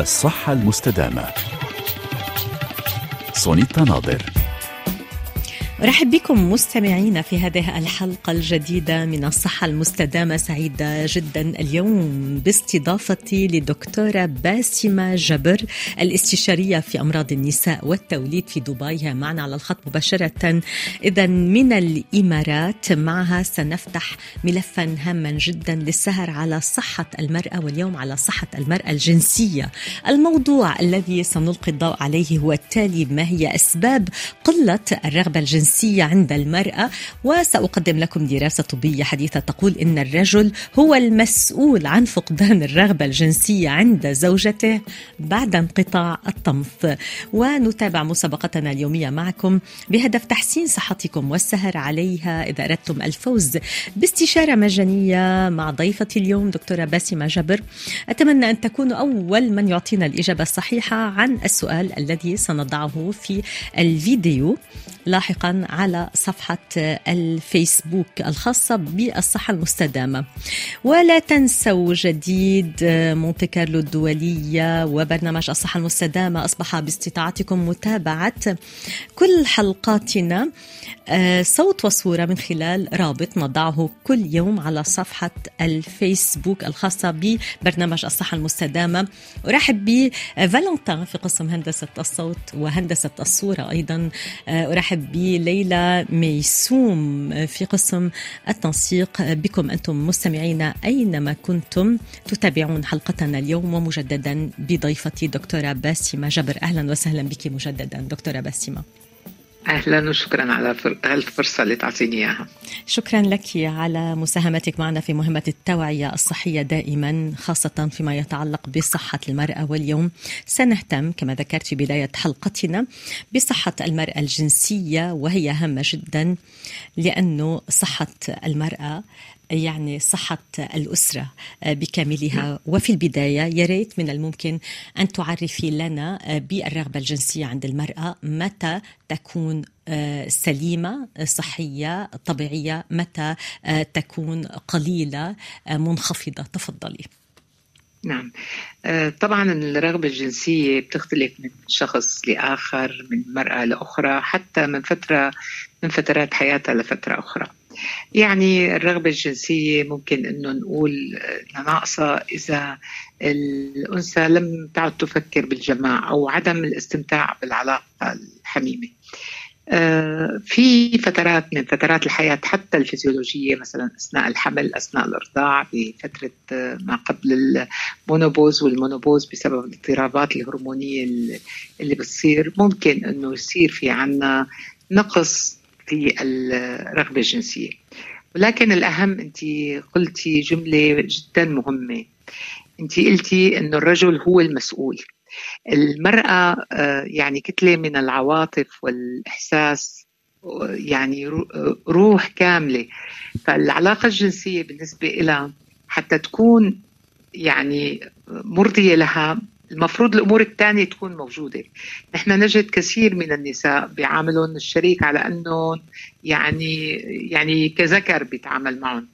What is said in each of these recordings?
الصحة المستدامة. سونيتا ناظر. أرحب بكم مستمعينا في هذه الحلقة الجديدة من الصحة المستدامة سعيدة جدا اليوم باستضافتي للدكتوره باسمة جبر الاستشارية في أمراض النساء والتوليد في دبي. هي معنا على الخط مباشرة. اذا من الإمارات معها سنفتح ملفا هاما جدا للسهر على صحة المرأة واليوم على صحة المرأة الجنسية. الموضوع الذي سنلقي الضوء عليه هو التالي ما هي أسباب قلة الرغبة الجنسية الجنسية عند المرأة وسأقدم لكم دراسة طبية حديثة تقول إن الرجل هو المسؤول عن فقدان الرغبة الجنسية عند زوجته بعد انقطاع الطمث. ونتابع مسابقتنا اليومية معكم بهدف تحسين صحتكم والسهر عليها إذا أردتم الفوز باستشارة مجانية مع ضيفتي اليوم دكتورة باسمة جبر. أتمنى أن تكونوا أول من يعطينا الإجابة الصحيحة عن السؤال الذي سنضعه في الفيديو. لاحقا على صفحة الفيسبوك الخاصة بالصحة المستدامة. ولا تنسوا جديد مونتي كارلو الدولية وبرنامج الصحة المستدامة أصبح باستطاعتكم متابعة كل حلقاتنا آه، صوت وصورة من خلال رابط نضعه كل يوم على صفحة الفيسبوك الخاصة ببرنامج الصحة المستدامة. أرحب بفالنتين في قسم هندسة الصوت وهندسة الصورة أيضا. آه، أرحب بليلى ميسوم في قسم التنسيق بكم أنتم مستمعين أينما كنتم تتابعون حلقتنا اليوم ومجددا بضيفتي دكتورة باسمة جبر. أهلا وسهلا بك مجددا دكتورة باسمة. أهلا وشكرا على الفرصة اللي تعطيني إياها. شكرا لك على مساهمتك معنا في مهمة التوعية الصحية دائما خاصة فيما يتعلق بصحة المرأة واليوم. سنهتم كما ذكرت في بدايه حلقتنا بصحة المرأة الجنسية وهي هامه جدا لأنه صحة المرأة يعني صحة الأسرة بكاملها. وفي البداية يا ريت من الممكن أن تعرفي لنا بالرغبة الجنسية عند المرأة متى تكون سليمة صحية طبيعية متى تكون قليلة منخفضة. تفضلي. نعم. طبعا الرغبة الجنسية بتختلف من شخص لآخر من مرأة لأخرى حتى من فترة من فترات حياتها لفترة أخرى. يعني الرغبة الجنسية ممكن أنه نقول ناقصة إذا الأنثى لم تعد تفكر بالجماع أو عدم الاستمتاع بالعلاقة الحميمة. آه، في فترات من فترات الحياة حتى الفيزيولوجية مثلا أثناء الحمل أثناء الإرضاع بفترة آه، ما قبل ال ménopause وال ménopause بسبب الاضطرابات الهرمونية اللي بتصير ممكن أنه يصير في عنا نقص في الرغبة الجنسية. ولكن الأهم أنت قلتي جملة جدا مهمة. أنت قلتي أنه الرجل هو المسؤول. المرأة آه، يعني كتلة من العواطف والإحساس يعني روح كاملة. فالعلاقة الجنسية بالنسبة لها حتى تكون يعني مرضية لها المفروض الأمور الثانية تكون موجودة. نحن نجد كثير من النساء بيعاملون الشريك على انه يعني يعني كذكر بيتعامل معهم.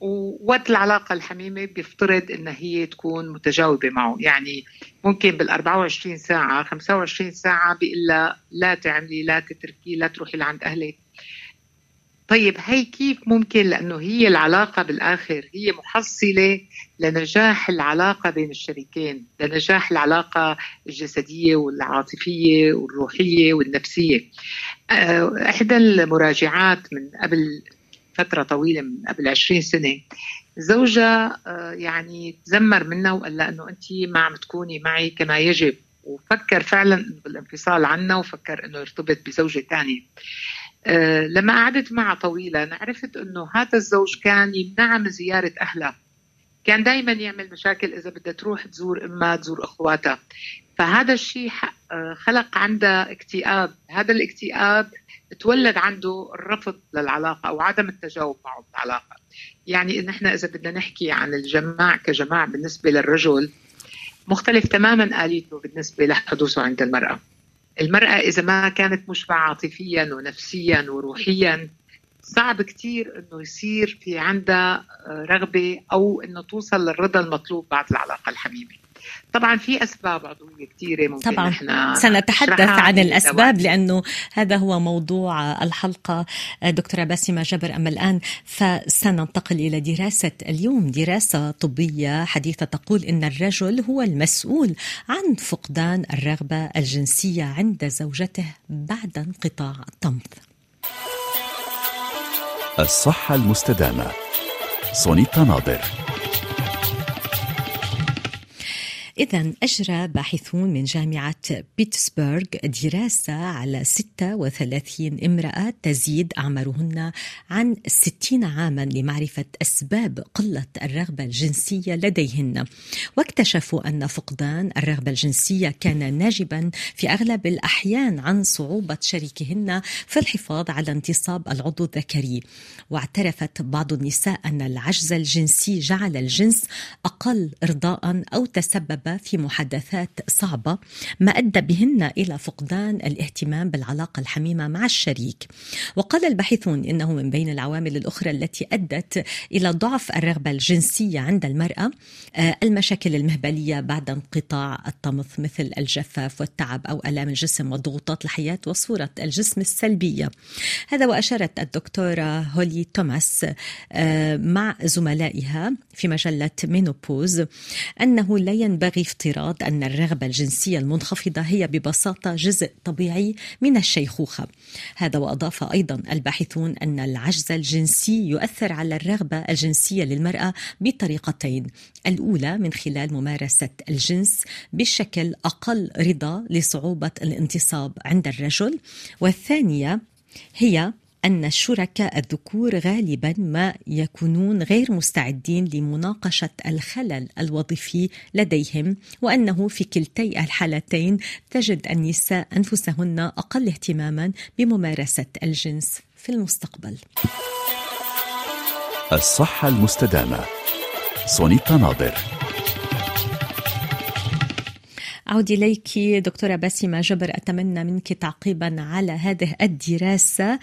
ووقت العلاقة الحميمة بيفترض إن هي تكون متجاوبة معه. يعني ممكن بال 24 ساعة 25 ساعة بيقول لا لا تعملي لا تتركي لا تروحي لعند أهلك. طيب هي كيف ممكن؟ لأنه هي العلاقة بالآخر هي محصلة لنجاح العلاقة بين الشريكين لنجاح العلاقة الجسدية والعاطفية والروحية والنفسية. آه، إحدى المراجعات من قبل فترة طويلة من قبل 20 سنة زوجها آه، يعني تذمر منها وقال لها أنه أنت ما عم تكوني معي كما يجب. وفكر فعلا بالانفصال عنا وفكر أنه يرتبط بزوجة ثانية آه، لما قعدت معها طويلة عرفت أنه هذا الزوج كان يمنعها من زيارة أهلها كان دائما يعمل مشاكل إذا بدها تروح تزور أمها تزور أخواتها فهذا الشيء آه، خلق عندها اكتئاب. هذا الاكتئاب تولد عنده الرفض للعلاقة أو عدم التجاوب معه بالعلاقة يعني إن إحنا إذا بدنا نحكي عن الجماع كجماع بالنسبة للرجل مختلف تماما آليته بالنسبة لحدوثه عند المرأة. المرأة إذا ما كانت مشبعة عاطفيا ونفسيا وروحيا صعب كتير إنه يصير في عندها رغبة أو إنه توصل للرضا المطلوب بعد العلاقة الحميمة. طبعا في أسباب عضوية كثيره ممكن طبعا. إحنا سنتحدث عن الأسباب لأنه هذا هو موضوع الحلقة. دكتورة باسمة جبر أما الآن فسننتقل إلى دراسة اليوم. دراسة طبية حديثة تقول إن الرجل هو المسؤول عن فقدان الرغبة الجنسية عند زوجته بعد انقطاع الطمث. الصحة المستدامة سونيتا ناظر. إذا أجرى باحثون من جامعة بيتسبرغ دراسة على 36 امرأة تزيد أعمارهن عن 60 عاما لمعرفة أسباب قلة الرغبة الجنسية لديهن. واكتشفوا أن فقدان الرغبة الجنسية كان ناجبا في أغلب الأحيان عن صعوبة شريكهن في الحفاظ على انتصاب العضو الذكري. واعترفت بعض النساء أن العجز الجنسي جعل الجنس أقل إرضاء أو تسبب في محادثات صعبة ما أدى بهن إلى فقدان الاهتمام بالعلاقة الحميمة مع الشريك. وقال الباحثون إنه من بين العوامل الأخرى التي أدت إلى ضعف الرغبة الجنسية عند المرأة آه، المشاكل المهبلية بعد انقطاع الطمث مثل الجفاف والتعب أو ألام الجسم وضغوطات الحياة وصورة الجسم السلبية. هذا وأشارت الدكتورة هولي توماس آه، مع زملائها في مجلة مينوبوز أنه لا ينبغي افتراض أن الرغبة الجنسية المنخفضة هي ببساطة جزء طبيعي من الشيخوخة. هذا وأضاف أيضا الباحثون أن العجز الجنسي يؤثر على الرغبة الجنسية للمرأة بطريقتين. الأولى من خلال ممارسة الجنس بشكل أقل رضا لصعوبة الانتصاب عند الرجل والثانية هي أن الشركاء الذكور غالبا ما يكونون غير مستعدين لمناقشة الخلل الوظيفي لديهم وأنه في كلتي الحالتين تجد النساء أنفسهن أقل اهتماما بممارسة الجنس في المستقبل. الصحة المستدامة سونيتا ناظر أعود إليك دكتورة باسمة جبر أتمنى منك تعقيبا على هذه الدراسة.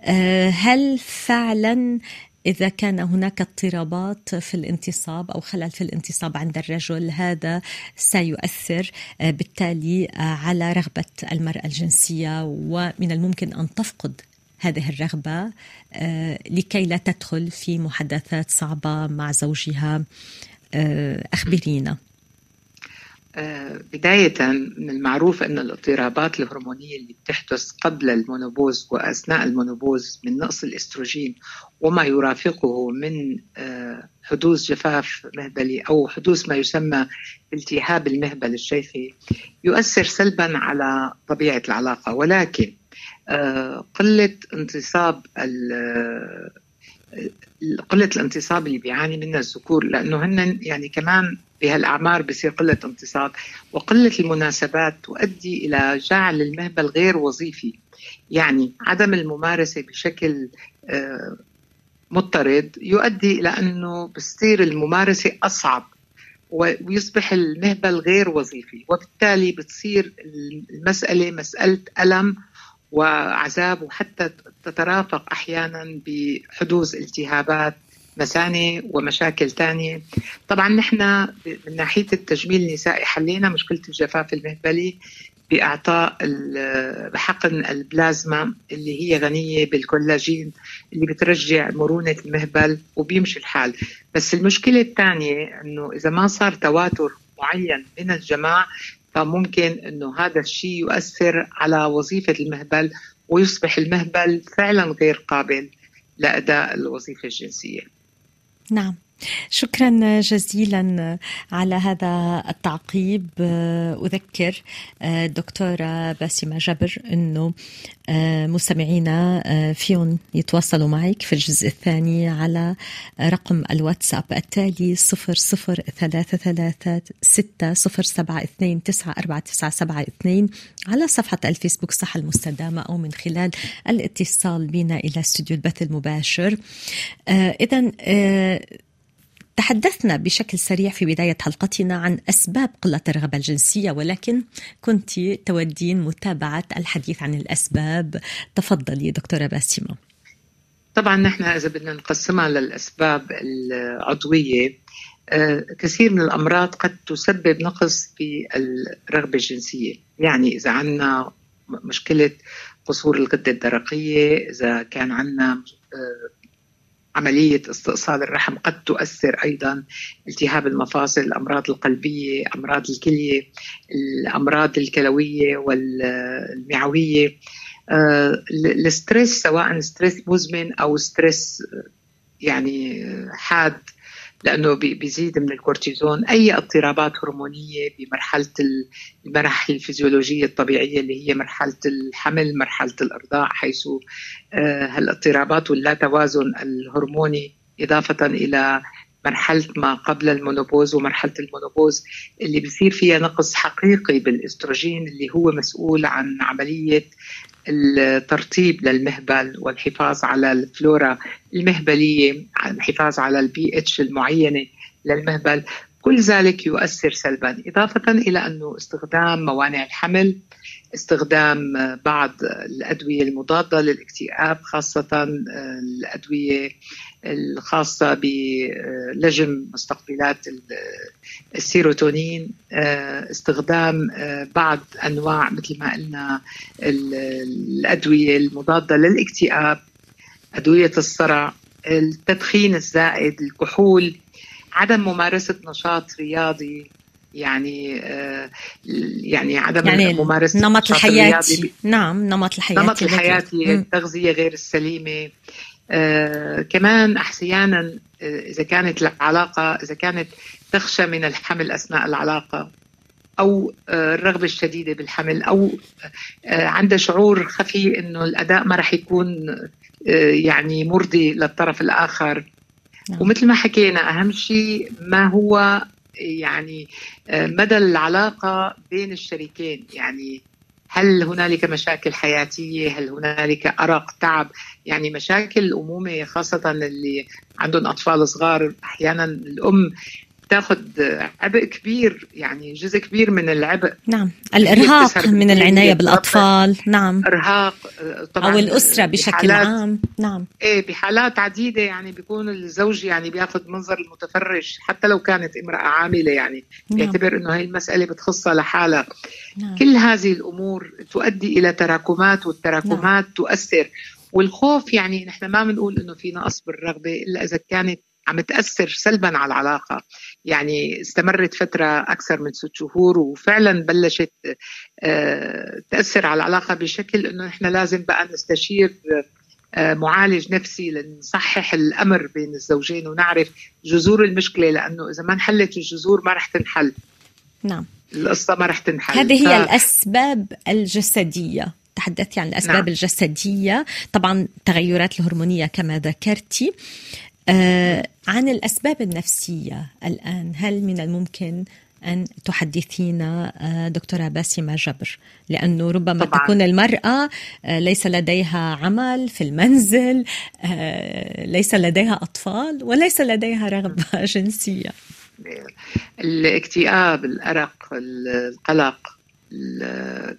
آه، هل فعلا إذا كان هناك اضطرابات في الانتصاب أو خلل في الانتصاب عند الرجل هذا سيؤثر آه، بالتالي آه، على رغبة المرأة الجنسية ومن الممكن أن تفقد هذه الرغبة لكي لا تدخل في محادثات صعبة مع زوجها أخبرينا. بداية من المعروف أن الاضطرابات الهرمونية اللي بتحدث قبل ال ménopause وأثناء ال ménopause من نقص الإستروجين وما يرافقه من آه، حدوث جفاف مهبلي أو حدوث ما يسمى التهاب المهبل الشيخي يؤثر سلبا على طبيعة العلاقة. ولكن آه، قلة انتصاب قلة الانتصاب اللي بيعاني منها الذكور لأنه هن يعني كمان بهالأعمار بصير قلة انتصاب. وقلة المناسبات تؤدي إلى جعل المهبل غير وظيفي. يعني عدم الممارسة بشكل آه، مضطرد يؤدي إلى أنه بتصير الممارسة أصعب ويصبح المهبل غير وظيفي. وبالتالي بتصير المسألة مسألة ألم وعذاب وحتى تترافق أحيانا بحدوث التهابات مثانه ومشاكل ثانية طبعا نحن من ناحية التجميل النسائي حلينا مشكلة الجفاف المهبلي بإعطاء بحقن البلازما اللي هي غنية بالكولاجين اللي بترجع مرونة المهبل وبيمشي الحال. بس المشكلة الثانية إنه إذا ما صار تواتر معين من الجماع فممكن إنه هذا الشيء يؤثر على وظيفة المهبل ويصبح المهبل فعلا غير قابل لأداء الوظيفة الجنسية. نعم شكرا جزيلا على هذا التعقيب. أذكر دكتورة باسمة جبر أنه مستمعينا فيون يتواصلوا معك في الجزء الثاني على رقم الواتساب التالي صفر صفر ثلاثة ثلاثة ستة صفر سبعة اثنين تسعة أربعة تسعة سبعة اثنين على صفحة الفيسبوك صحة المستدامة أو من خلال الاتصال بنا إلى استوديو البث المباشر. إذا تحدثنا بشكل سريع في بداية حلقتنا عن أسباب قلة الرغبة الجنسية ولكن كنت تودين متابعة الحديث عن الأسباب. تفضلي دكتورة باسمة. طبعا نحن إذا بدنا نقسمها للأسباب العضوية كثير من الأمراض قد تسبب نقص في الرغبة الجنسية. يعني إذا عندنا مشكلة قصور الغدة الدرقية إذا كان عندنا عملية استئصال الرحم قد تؤثر أيضا التهاب المفاصل الأمراض القلبية أمراض الكلية الأمراض الكلوية والمعوية. ال stress سواء stress مزمن أو stress يعني حاد لأنه بيزيد من الكورتيزون. أي اضطرابات هرمونية بمرحلة المراحل الفيزيولوجية الطبيعية اللي هي مرحلة الحمل مرحلة الأرضاع حيث آه، هالاضطرابات واللا توازن الهرموني إضافة إلى مرحلة ما قبل ال ménopause ومرحلة ال ménopause اللي بيصير فيها نقص حقيقي بالإستروجين اللي هو مسؤول عن عملية الترطيب للمهبل والحفاظ على الفلورا المهبلية الحفاظ على البي اتش المعينة للمهبل كل ذلك يؤثر سلبا. إضافة إلى أنه استخدام موانع الحمل استخدام بعض الأدوية المضادة للاكتئاب خاصة الأدوية الخاصة بلجم مستقبلات السيروتونين استخدام بعض أنواع مثل ما قلنا الأدوية المضادة للاكتئاب أدوية الصرع التدخين الزائد الكحول عدم ممارسة نشاط رياضي يعني آه يعني عدم يعني ممارسة النمط الحياتي نعم نمط الحياتي نمط الحياتي التغذية غير السليمة. آه كمان أحيانا آه إذا كانت العلاقة إذا كانت تخشى من الحمل أثناء العلاقة أو آه الرغبة الشديدة بالحمل أو آه عندها شعور خفي إنه الأداء ما راح يكون آه يعني مرضي للطرف الآخر نعم. ومثل ما حكينا أهم شيء ما هو يعني آه، مدى العلاقة بين الشريكين يعني هل هنالك مشاكل حياتية؟ هل هنالك ارق، تعب؟ يعني مشاكل الأمومة خاصة اللي عندهم أطفال صغار أحيانا الأم تاخذ عبء كبير يعني جزء كبير من العبء. نعم. الإرهاق من العناية بالأطفال. نعم. إرهاق طبعا أو الأسرة بشكل عام. نعم. إيه بحالات عديدة يعني بيكون الزوج يعني بياخذ منظر المتفرج حتى لو كانت امرأة عاملة يعني. نعم. بيعتبر إنه هي المسألة بتخصها لحالها. نعم. كل هذه الأمور تؤدي إلى تراكمات والتراكمات نعم. تؤثر. والخوف يعني نحن ما بنقول إنه في نقص بالرغبه إلا إذا كانت عم تأثر سلبا على العلاقة. يعني استمرت فترة أكثر من ست شهور وفعلا بلشت آه، تأثر على العلاقة بشكل إنه نحن لازم بقى نستشير آه، معالج نفسي لنصحح الأمر بين الزوجين ونعرف جذور المشكلة لأنه إذا ما انحلت الجذور ما رح تنحل. نعم. القصة ما رح تنحل. هذه ف... هي الأسباب الجسدية. تحدثتي عن الأسباب نعم. الجسدية طبعا التغيرات الهرمونية كما ذكرتي. آه عن الأسباب النفسية الآن هل من الممكن أن تحدثينا آه، دكتورة باسمة جبر؟ لأنه ربما طبعا. تكون المرأة آه، ليس لديها عمل في المنزل آه، ليس لديها أطفال وليس لديها رغبة جنسية. الاكتئاب الأرق القلق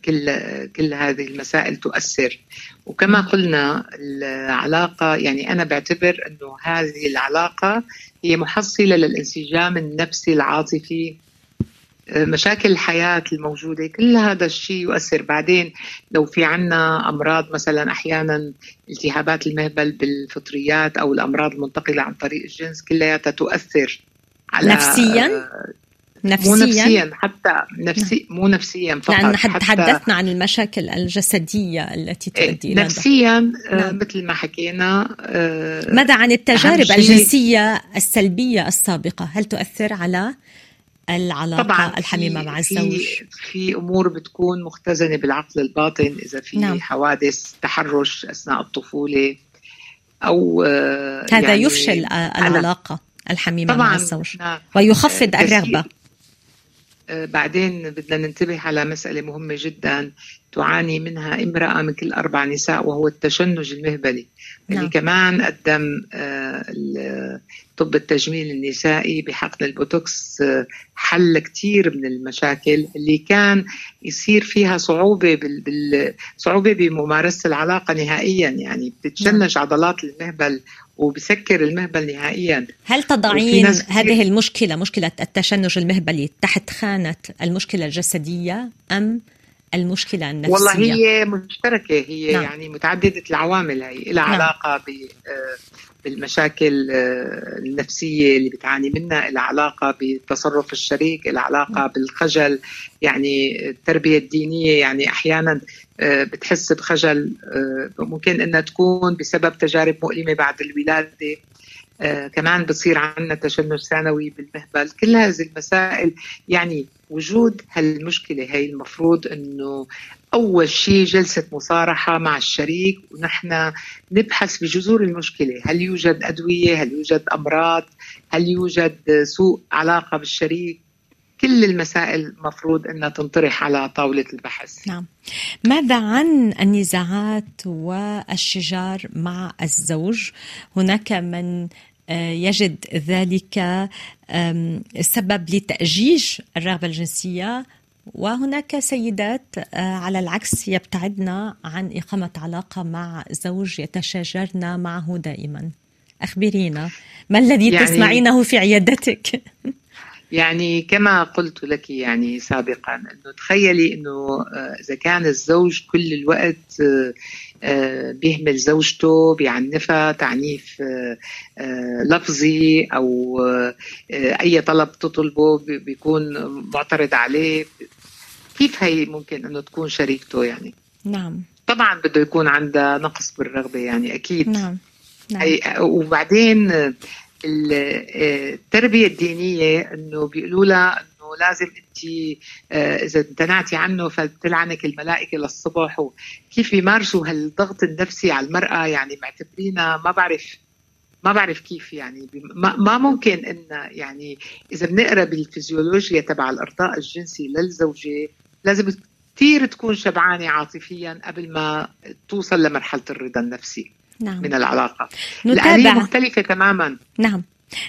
كل كل هذه المسائل تؤثر. وكما قلنا العلاقة يعني أنا بعتبر إنه هذه العلاقة هي محصلة للانسجام النفسي العاطفي. مشاكل الحياة الموجودة كل هذا الشيء يؤثر. بعدين لو في عنا أمراض مثلا أحيانا التهابات المهبل بالفطريات أو الأمراض المنتقلة عن طريق الجنس كلياتها تؤثر على نفسيا؟ نفسيا مو نفسيا حتى نفسي نعم. مو نفسيا فقط لأن حتى تحدثنا عن المشاكل الجسدية التي إيه، تؤدي إلى نفسيا آه نعم. مثل ما حكينا آه ماذا عن التجارب الجنسية السلبية السابقة هل تؤثر على العلاقة طبعا الحميمة مع الزوج في, في أمور بتكون مختزنة بالعقل الباطن إذا في نعم. حوادث تحرش أثناء الطفولة أو آه هذا يعني يفشل العلاقة الحميمة طبعا مع الزوج نعم. ويخفض الرغبة بعدين بدنا ننتبه على مسألة مهمة جدا. تعاني منها امرأة من كل أربع نساء وهو التشنج المهبلي. اللي نعم. كمان قدم آه، طب التجميل النسائي بحقن البوتوكس آه، حل كتير من المشاكل اللي كان يصير فيها صعوبة بال... بال... صعوبة بممارسة العلاقة نهائيا. يعني بتتشنج عضلات المهبل وبسكر المهبل نهائيا. هل تضعين هذه المشكلة مشكلة التشنج المهبلي تحت خانة المشكلة الجسدية أم المشكلة النفسية؟ والله هي مشتركة هي نعم. نعم. يعني متعددة العوامل هي لها نعم. نعم. علاقة ب آه، بالمشاكل آه، النفسية اللي بتعاني منها لها علاقة بتصرف الشريك لها علاقة بالخجل يعني التربية الدينية يعني أحيانا آه، بتحس بخجل ممكن أنها تكون بسبب تجارب مؤلمة بعد الولادة آه، كمان بصير عندنا تشنج ثانوي بالمهبل كل هذه المسائل يعني وجود هالمشكلة هي المفروض أنه أول شيء جلسة مصارحة مع الشريك ونحن نبحث بجذور المشكلة. هل يوجد أدوية؟ هل يوجد أمراض؟ هل يوجد سوء علاقة بالشريك؟ كل المسائل مفروض أنها تنطرح على طاولة البحث. نعم. ماذا عن النزاعات والشجار مع الزوج؟ هناك من يجد ذلك سبب لتأجيج الرغبة الجنسية وهناك سيدات آه، على العكس يبتعدن عن إقامة علاقة مع زوج يتشاجرن معه دائما أخبرينا ما الذي يعني- تسمعينه في عيادتك؟ يعني كما قلت لك يعني سابقا أنه تخيلي أنه آه، إذا كان الزوج كل الوقت آه، آه، بيهمل زوجته بيعنفها تعنيف آه، آه، لفظي أو آه، آه، أي طلب تطلبه بي- بيكون معترض عليه. كيف هي ممكن إنه تكون شريكته يعني؟ نعم. طبعا بده يكون عندها نقص بالرغبة يعني أكيد. نعم. نعم. وبعدين ال- التربية الدينية إنه بيقولوا لها انه لازم انت آه، إذا امتنعتي عنه فبتلعنك الملائكة للصبح. وكيف بيمارسوا هالضغط النفسي على المرأة؟ يعني معتبرينها ما بعرف ما بعرف كيف يعني. ما, ما ممكن إن يعني إذا بنقرأ بالفيزيولوجيا تبع الأرضاء الجنسي للزوجة لازم كثير تكون شبعانة عاطفيا قبل ما توصل لمرحلة الرضا النفسي نعم. من الآلية نتابع. مختلفة تماما. نعم.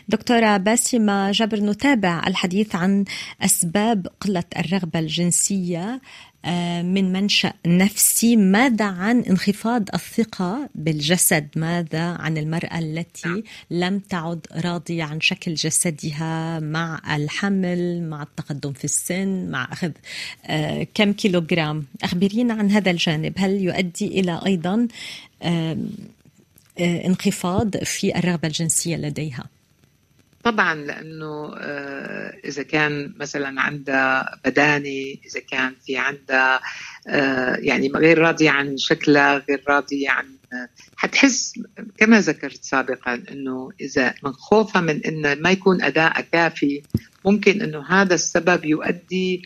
دكتورة باسمة جابر نتابع الحديث عن أسباب قلة الرغبة الجنسية آه، من منشأ نفسي. ماذا عن انخفاض الثقة بالجسد؟ ماذا عن المرأة التي لم تعد راضية عن شكل جسدها مع الحمل مع التقدم في السن مع أخذ آه، كم كيلوغرام؟ أخبرينا عن هذا الجانب. هل يؤدي إلى أيضا آه، انخفاض في الرغبة الجنسية لديها؟ طبعا لأنه آه، إذا كان مثلا عندها بدانة إذا كان في عندها آه، يعني غير راضية عن شكلها غير راضية عن حتحس كما ذكرت سابقا إنه إذا من خوفها من إنه ما يكون أداء كافي ممكن إنه هذا السبب يؤدي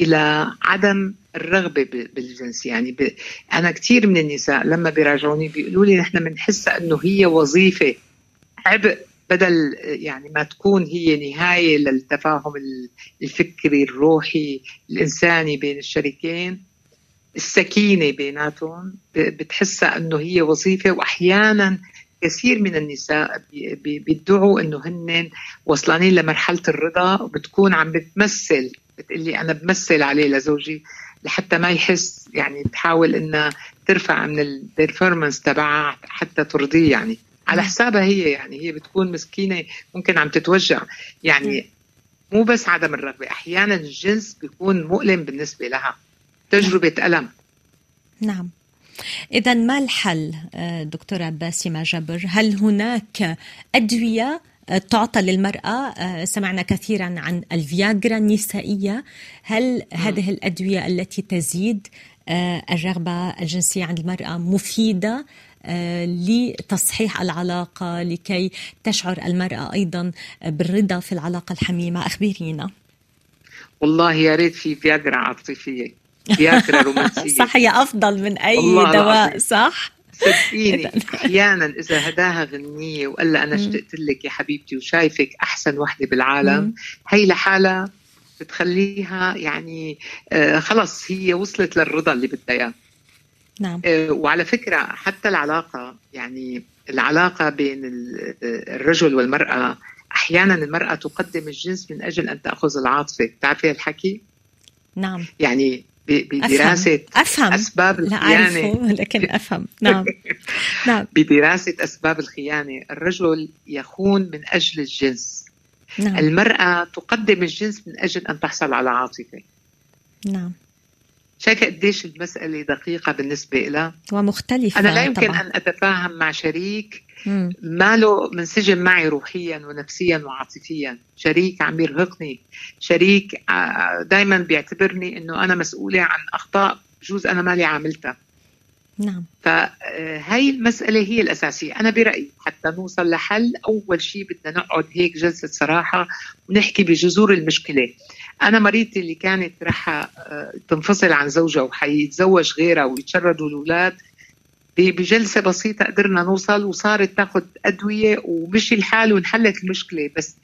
إلى عدم الرغبة بالجنس. يعني ب... أنا كثير من النساء لما بيراجعوني بيقولوا لي نحن بنحسها إنه هي وظيفة عبء بدل يعني ما تكون هي نهاية للتفاهم الفكري الروحي الإنساني بين الشريكين السكينة بيناتهم بتحسها إنه هي وظيفة واحيانا كثير من النساء بيدعوا إنه هن وصلانين لمرحلة الرضا وبتكون عم بتمثل بتقلي أنا بمثل عليه لزوجي لحتى ما يحس يعني بتحاول إنها ترفع من البرفورمانس تبعها حتى ترضيه يعني. على حسابها هي يعني هي بتكون مسكينة ممكن عم تتوجع. يعني مو بس عدم الرغبة أحيانا الجنس بيكون مؤلم بالنسبة لها. تجربة ألم. نعم. إذا ما الحل دكتورة باسمة جبر؟ هل هناك أدوية تعطى للمرأة؟ سمعنا كثيرا عن الفياجرا النسائية. هل هذه الأدوية التي تزيد الرغبة الجنسية عند المرأة مفيدة؟ لتصحيح العلاقة لكي تشعر المرأة أيضا بالرضا في العلاقة الحميمة أخبرينا والله يا ريت في فياجرا عاطفية فياجرا رومانسية صح هي أفضل من أي دواء العظيم. صح؟ صدقيني أحيانا إذا هداها غنية وقال لها أنا اشتقت لك يا حبيبتي وشايفك أحسن وحدة بالعالم. هي لحالها بتخليها يعني آه، خلص هي وصلت للرضا اللي بدها إياه نعم. آه، وعلى فكرة حتى العلاقة يعني العلاقة بين الرجل والمرأة أحيانا المرأة تقدم الجنس من أجل أن تأخذ العاطفة. بتعرفي الحكي نعم. يعني بدراسة أفهم. أسباب الخيانة. لا أعرفه لكن أفهم. نعم. نعم. بدراسة أسباب الخيانة الرجل يخون من أجل الجنس. نعم. المرأة تقدم الجنس من أجل أن تحصل على عاطفة. نعم. شايفة قديش المسألة دقيقة بالنسبة لها ومختلفة أنا لا يمكن طبعا. أن أتفاهم مع شريك ماله منسجم معي روحيا ونفسيا وعاطفيا. شريك عم يرهقني شريك آه، دائما بيعتبرني إنه أنا مسؤولة عن أخطاء بجوز أنا مالي عاملتها. نعم. فهي المسألة هي الأساسية. أنا برأيي حتى نوصل لحل أول شيء بدنا نقعد هيك جلسة صراحة ونحكي بجذور المشكلة. أنا مريضتي اللي كانت رح آه، تنفصل عن زوجها وحيتزوج غيرها ويتشردوا الأولاد بجلسة بسيطة قدرنا نوصل وصارت تاخذ أدوية ومشي الحال وانحلت المشكلة. بس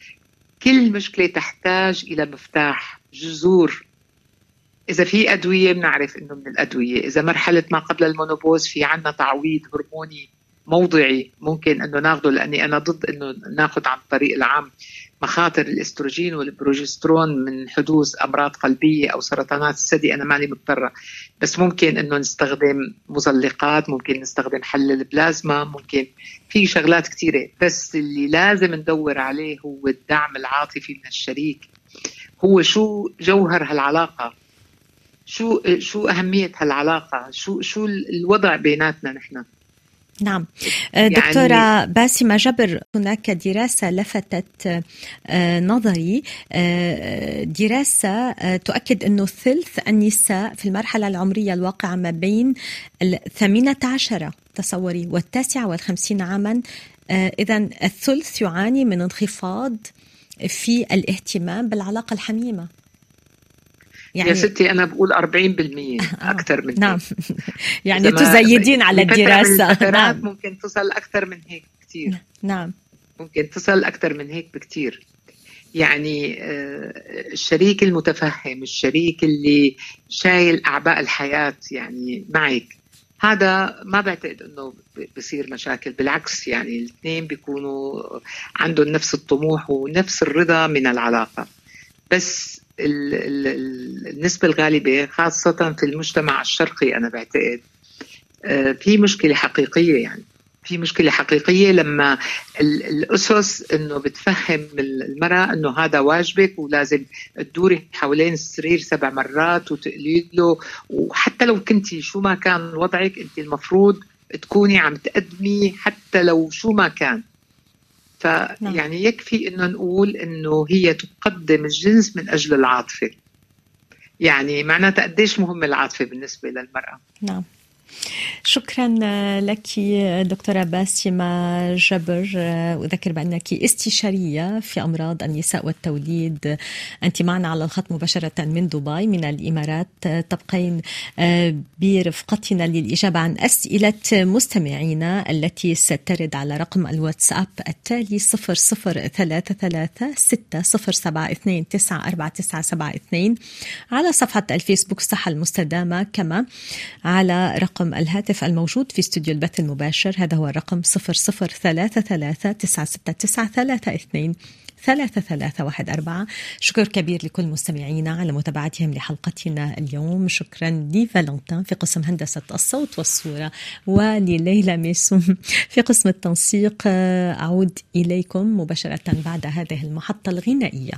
كل مشكلة تحتاج إلى مفتاح جذور إذا في أدوية بنعرف إنه من الأدوية. إذا مرحلة ما قبل ال menopause في عنا تعويض هرموني موضعي ممكن إنه ناخذه لأني أنا ضد إنه ناخذ عن الطريق العام مخاطر الإستروجين والبروجسترون من حدوث أمراض قلبية أو سرطانات الثدي. أنا ماني مضطرة. بس ممكن إنه نستخدم مزلقات ممكن نستخدم حل البلازما ممكن في شغلات كثيره بس اللي لازم ندور عليه هو الدعم العاطفي من الشريك. هو شو جوهر هالعلاقة؟ شو شو أهمية هالعلاقة؟ شو شو الوضع بيناتنا نحن؟ نعم. آه، يعني دكتورة باسمة جبر هناك دراسة لفتت آه، نظري آه، دراسة تؤكد أنه ثلث النساء في المرحلة العمرية الواقعة ما بين الثامنة عشرة تصوري والتاسعة والخمسين عاما إذا الثلث يعاني من انخفاض في الاهتمام بالعلاقة الحميمة. يعني يا ستي أنا بقول 40% أكثر من نعم. يعني تزيدين على الدراسة. نعم. ممكن تصل أكثر من هيك كثير نعم. ممكن تصل أكثر من هيك بكثير يعني آه، الشريك المتفهم الشريك اللي شايل أعباء الحياة يعني معك. هذا ما بعتقد إنه بصير مشاكل. بالعكس يعني الاثنين بيكونوا عندهم نفس الطموح ونفس الرضا من العلاقة. بس النسبة الغالبة خاصة في المجتمع الشرقي أنا بعتقد. آه، في مشكلة حقيقية يعني. في مشكلة حقيقية لما الأسس إنه بتفهم المرأة إنه هذا واجبك ولازم تدوري حوالين السرير سبع مرات وتقلي له. وحتى لو كنتي شو ما كان وضعك أنت المفروض تكوني عم تقدمي حتى لو شو ما كان. فيعني يكفي إنه نقول إنه هي تقدم الجنس من أجل العاطفة. يعني معناتها قديش مهمه العاطفة بالنسبة للمرأة. نعم. شكرا لك دكتورة باسمة جبر. أذكر بأنك استشارية في أمراض النساء والتوليد. أنت معنا على الخط مباشرة من دبي من الإمارات. تبقين برفقتنا للإجابة عن أسئلة مستمعينا التي سترد على رقم الواتساب التالي 0033 6072 94972 على صفحة الفيسبوك الصحة المستدامة كما على رقم رقم الهاتف الموجود في استوديو البث المباشر. هذا هو الرقم 0033 ثلاثة ثلاثة واحد أربعة. شكر كبير لكل مستمعينا على متابعتهم لحلقتنا اليوم. شكرا لفالنتين في قسم هندسة الصوت والصورة ولليلى ميسوم في قسم التنسيق. أعود إليكم مباشرة بعد هذه المحطة الغنائية.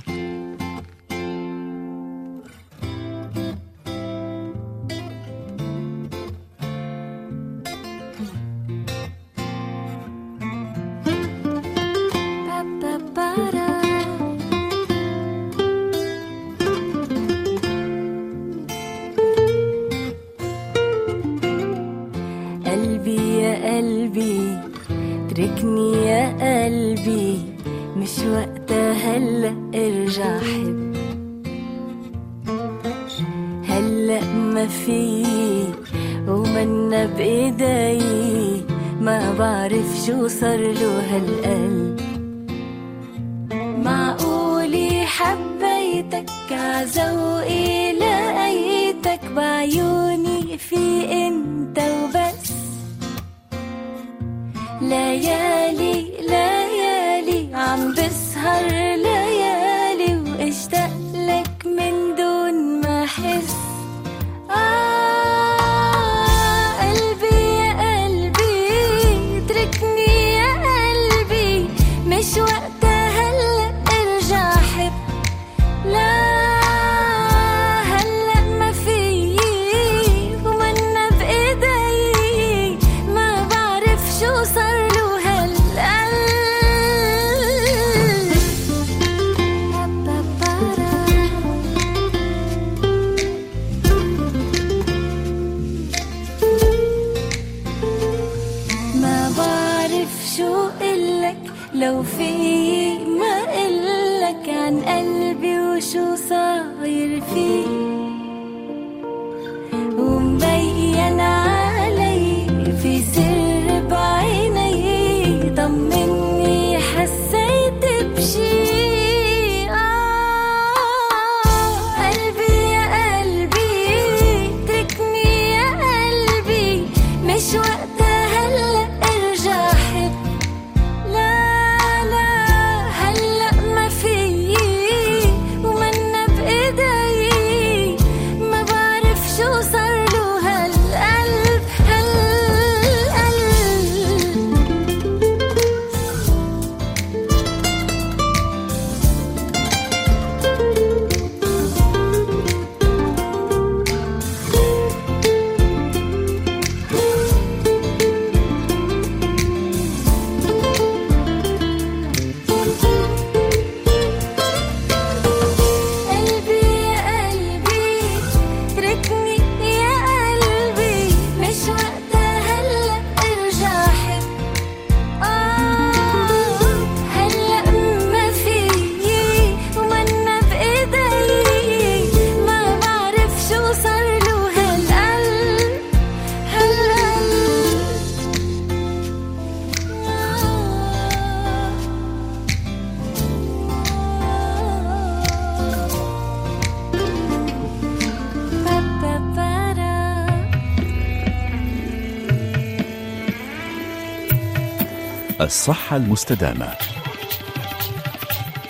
الصحة المستدامة.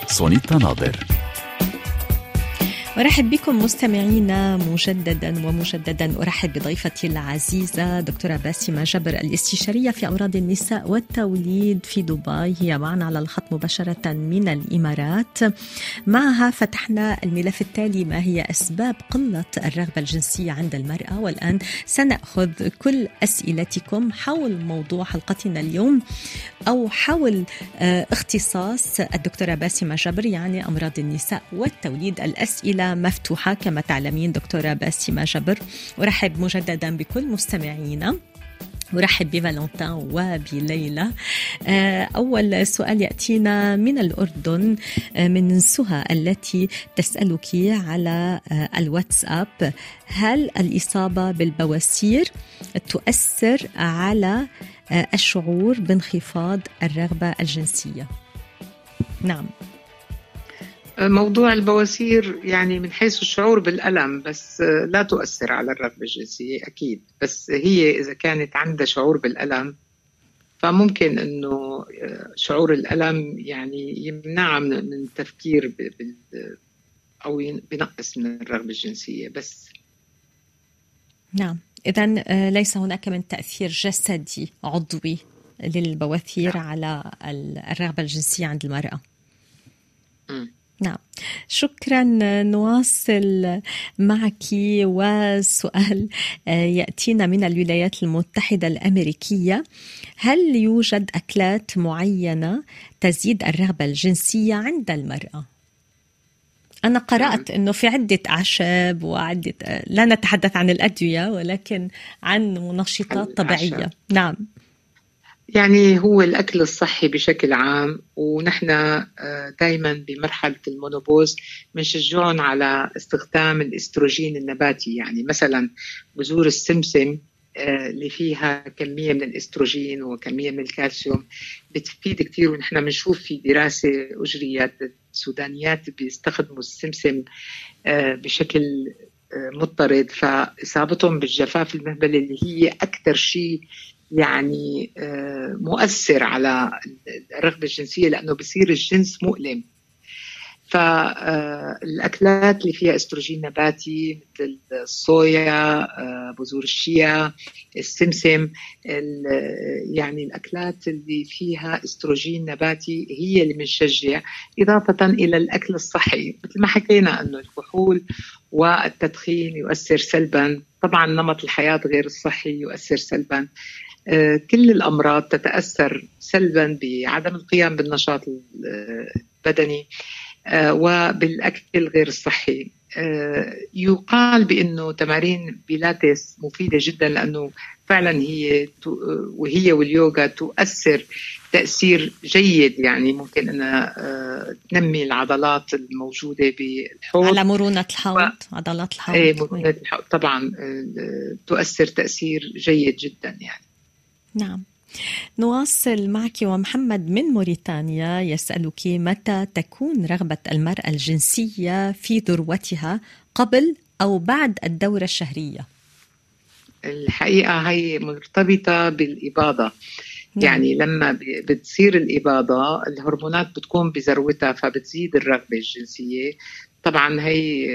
سونيتا ناظر. أرحب بكم مستمعينا مجددا ومجددا. أرحب بضيفتي العزيزة دكتورة باسمة جبر الاستشارية في أمراض النساء والتوليد في دبي. هي معنا على الخط مباشرة من الإمارات. معها فتحنا الملف التالي ما هي أسباب قلة الرغبة الجنسية عند المرأة؟ والآن سنأخذ كل أسئلتكم حول موضوع حلقتنا اليوم أو حول آه، اختصاص الدكتورة باسمة جبر يعني أمراض النساء والتوليد. الأسئلة مفتوحة كما تعلمين دكتورة باسمة جبر. أرحب مجددا بكل مستمعينا. أرحب بفالنتين وبليلى. آه، أول سؤال يأتينا من الأردن آه، من سهى التي تسألك على آه، الواتساب. هل الإصابة بالبواسير تؤثر على الشعور بانخفاض الرغبة الجنسية؟ نعم. موضوع البواسير يعني من حيث الشعور بالألم بس لا تؤثر على الرغبة الجنسية أكيد بس هي إذا كانت عندها شعور بالألم فممكن إنه شعور الألم يعني يمنعها من التفكير ب- بال أو ين- بنقص من الرغبة الجنسية بس نعم إذا ليس هناك من تأثير جسدي عضوي للبواسير نعم. على ال- الرغبة الجنسية عند المرأة مم. نعم. شكرا نواصل معك وسؤال آه، يأتينا من الولايات المتحدة الأمريكية. هل يوجد أكلات معينة تزيد الرغبة الجنسية عند المرأة؟ أنا قرأت أنه في عدة أعشاب وعدة آه، لا نتحدث عن الأدوية ولكن عن منشطات طبيعية. نعم. يعني هو الأكل الصحي بشكل عام ونحن دائما بمرحلة ال menopause بنشجعهم على استخدام الإستروجين النباتي. يعني مثلا بذور السمسم اللي فيها كمية من الإستروجين وكمية من الكالسيوم بتفيد كثير. ونحن بنشوف في دراسة أجريت السودانيات بيستخدموا السمسم بشكل مضطرد. فإصابتهم بالجفاف المهبلي اللي هي أكثر شيء يعني مؤثر على الرغبة الجنسية لأنه بصير الجنس مؤلم. فالاكلات اللي فيها استروجين نباتي مثل الصويا آه، بذور الشيا السمسم يعني الأكلات اللي فيها استروجين نباتي هي اللي بنشجع إضافة إلى الأكل الصحي مثل ما حكينا إنه الكحول والتدخين يؤثر سلبا. طبعا نمط الحياة غير الصحي يؤثر سلبا. آه، كل الأمراض تتأثر سلبا بعدم القيام بالنشاط البدني آه، وبالأكل غير الصحي آه، يقال بأنه تمارين بيلاتس مفيدة جدا لأنه فعلا هي وهي واليوغا تؤثر تأثير جيد. يعني ممكن انها آه، تنمي العضلات الموجودة بالحوض. على مرونة الحوض و... عضلات الحوض. إيه مرونة الحوض. طبعا تؤثر تأثير جيد جدا يعني. نعم. نواصل معك ومحمد من موريتانيا يسألك متى تكون رغبة المرأة الجنسية في ذروتها قبل أو بعد الدورة الشهرية؟ الحقيقة هي مرتبطة بالإباضة. نعم. يعني لما بتصير الإباضة الهرمونات بتكون بذروتها فبتزيد الرغبة الجنسية. طبعا هي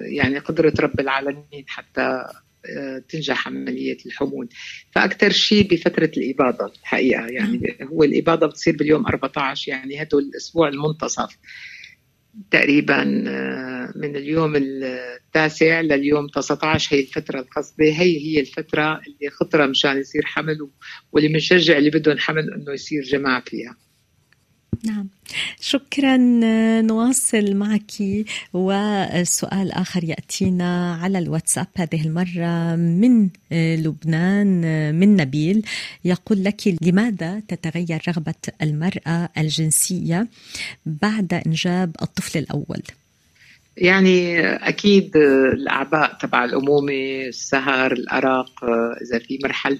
يعني قدرة رب العالمين حتى تنجح عملية الحمول فأكثر شيء بفترة الإباضة الحقيقة يعني هو الإباضة بتصير باليوم 14 يعني هدول الأسبوع المنتصف. تقريبا آه، من اليوم التاسع لليوم 19 هي الفترة القصبة. هي هي الفترة اللي خطرة مشان يصير حمل واللي بنشجع اللي بدهم حمل إنه يصير جماع فيها. نعم شكرا نواصل معك وسؤال آخر يأتينا على الواتساب هذه المرة من لبنان من نبيل يقول لك لماذا تتغير رغبة المرأة الجنسية بعد إنجاب الطفل الأول؟ يعني أكيد الاعباء تبع الأمومة السهر الأرق إذا في مرحلة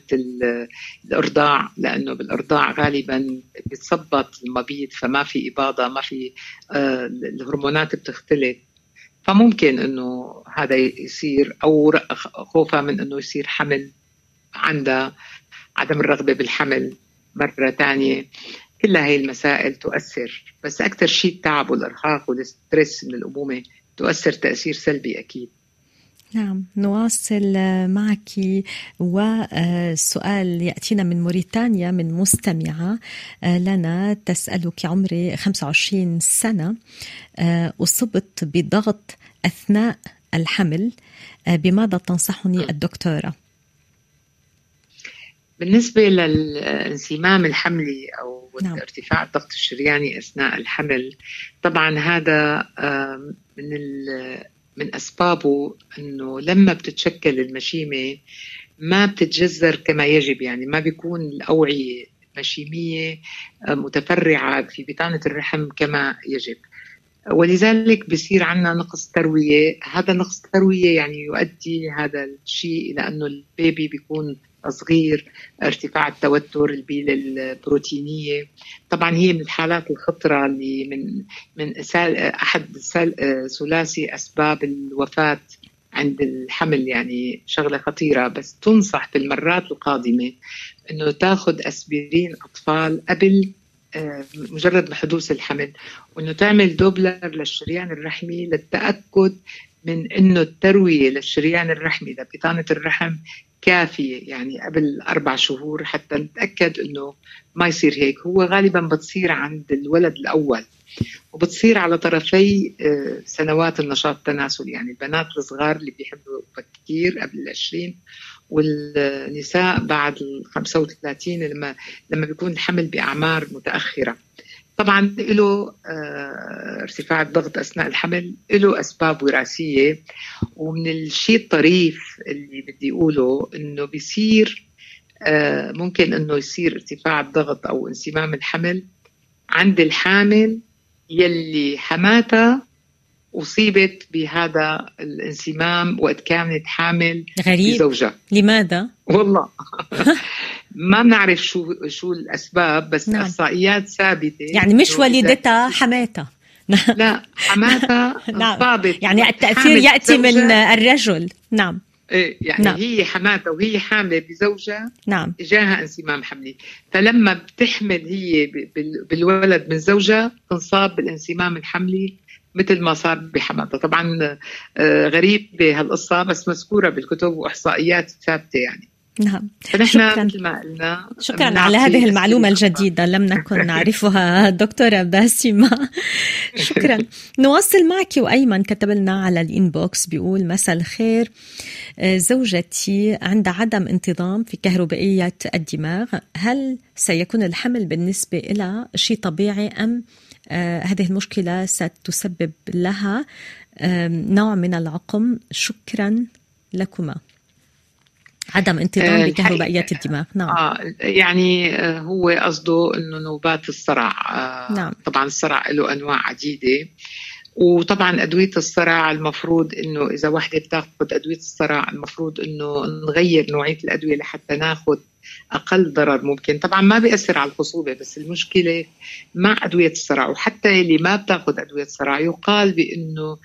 الإرضاع لأنه بالإرضاع غالبا بتثبط المبيض فما في إباضة ما في آه، الهرمونات بتختلف. فممكن إنه هذا يصير أو خوفها من إنه يصير حمل عندها عدم الرغبة بالحمل مرة ثانية كل هاي المسائل تؤثر. بس أكثر شيء التعب والإرهاق والستريس من الأمومة تؤثر تأثير سلبي أكيد. نعم نواصل معك وسؤال يأتينا من موريتانيا من مستمعة لنا تسألك عمري 25 سنة. أصبت بضغط أثناء الحمل. بماذا تنصحني الدكتورة؟ بالنسبة للانسمام الحملي أو نعم. ارتفاع الضغط الشرياني أثناء الحمل طبعا هذا من من أسبابه أنه لما بتتشكل المشيمة ما بتتجذر كما يجب يعني ما بيكون الأوعية المشيمية متفرعة في بطانة الرحم كما يجب ولذلك بصير عندنا نقص تروية هذا نقص تروية يعني يؤدي هذا الشيء إلى أنه البيبي بيكون صغير ارتفاع التوتر البيلة البروتينية. طبعا هي من الحالات الخطرة اللي من من أحد ثلاثي أسباب الوفاة عند الحمل يعني شغلة خطيرة. بس تنصح في المرات القادمة أنه تاخذ أسبرين أطفال قبل آه، مجرد حدوث الحمل وإنه تعمل دوبلر للشريان الرحمي للتأكد من إنه التروية للشريان الرحمي لبطانه الرحم كافية يعني قبل أربع شهور حتى نتأكد إنه ما يصير هيك. هو غالبا بتصير عند الولد الأول وبتصير على طرفي آه، سنوات النشاط التناسلي. يعني البنات الصغار اللي بيحبوا كثير قبل العشرين والنساء بعد ال 35 لما لما بيكون الحمل بأعمار متأخرة. طبعا له آه، ارتفاع الضغط أثناء الحمل له أسباب وراثية ومن الشيء الطريف اللي بدي أقوله إنه بيصير آه، ممكن إنه يصير ارتفاع الضغط أو انسمام الحمل عند الحامل يلي حماتها أصيبت بهذا الانسمام وقت كانت حامل غريب. بزوجها. لماذا؟ والله. ما بنعرف شو شو الأسباب بس نعم. إحصائيات ثابتة يعني مش والدتها حماتها لا حماتها نعم. يعني حامل يأتي من. الرجل نعم إيه يعني نعم. نعم. هي حماتها وهي حاملة بزوجها نعم اجاها انسمام حملي فلما بتحمل هي بالولد من زوجها تنصاب بالانسمام الحملي مثل ما صار بحماتها طبعا آه، غريب بهالقصة بس مذكورة بالكتب وإحصائيات ثابتة يعني نعم. فنحن شكراً. مثل ما قلنا شكرا على هذه المعلومة. الجديدة. لم نكن نعرفها دكتورة باسمة. شكرا. نواصل معك وأيمن كتب لنا على الإنبوكس بيقول مساء الخير. آه، زوجتي عند عدم انتظام في كهربائية الدماغ. هل سيكون الحمل بالنسبة لها شيء طبيعي أم آه، هذه المشكلة ستسبب لها نوع من العقم؟ شكرا لكما. عدم انتظام آه، بكهربائية الحقيقة- الدماغ. نعم. آه يعني آه، هو قصده إنه نوبات الصرع آه نعم. طبعا الصرع له أنواع عديدة. وطبعا أدوية الصرع المفروض إنه إذا وحدة بتاخذ أدوية الصرع المفروض إنه نغير نوعية الأدوية لحتى ناخذ أقل ضرر ممكن. طبعا ما بيأثر على الخصوبة بس المشكلة مع أدوية الصرع وحتى اللي ما بتاخذ أدوية الصرع يقال بإنه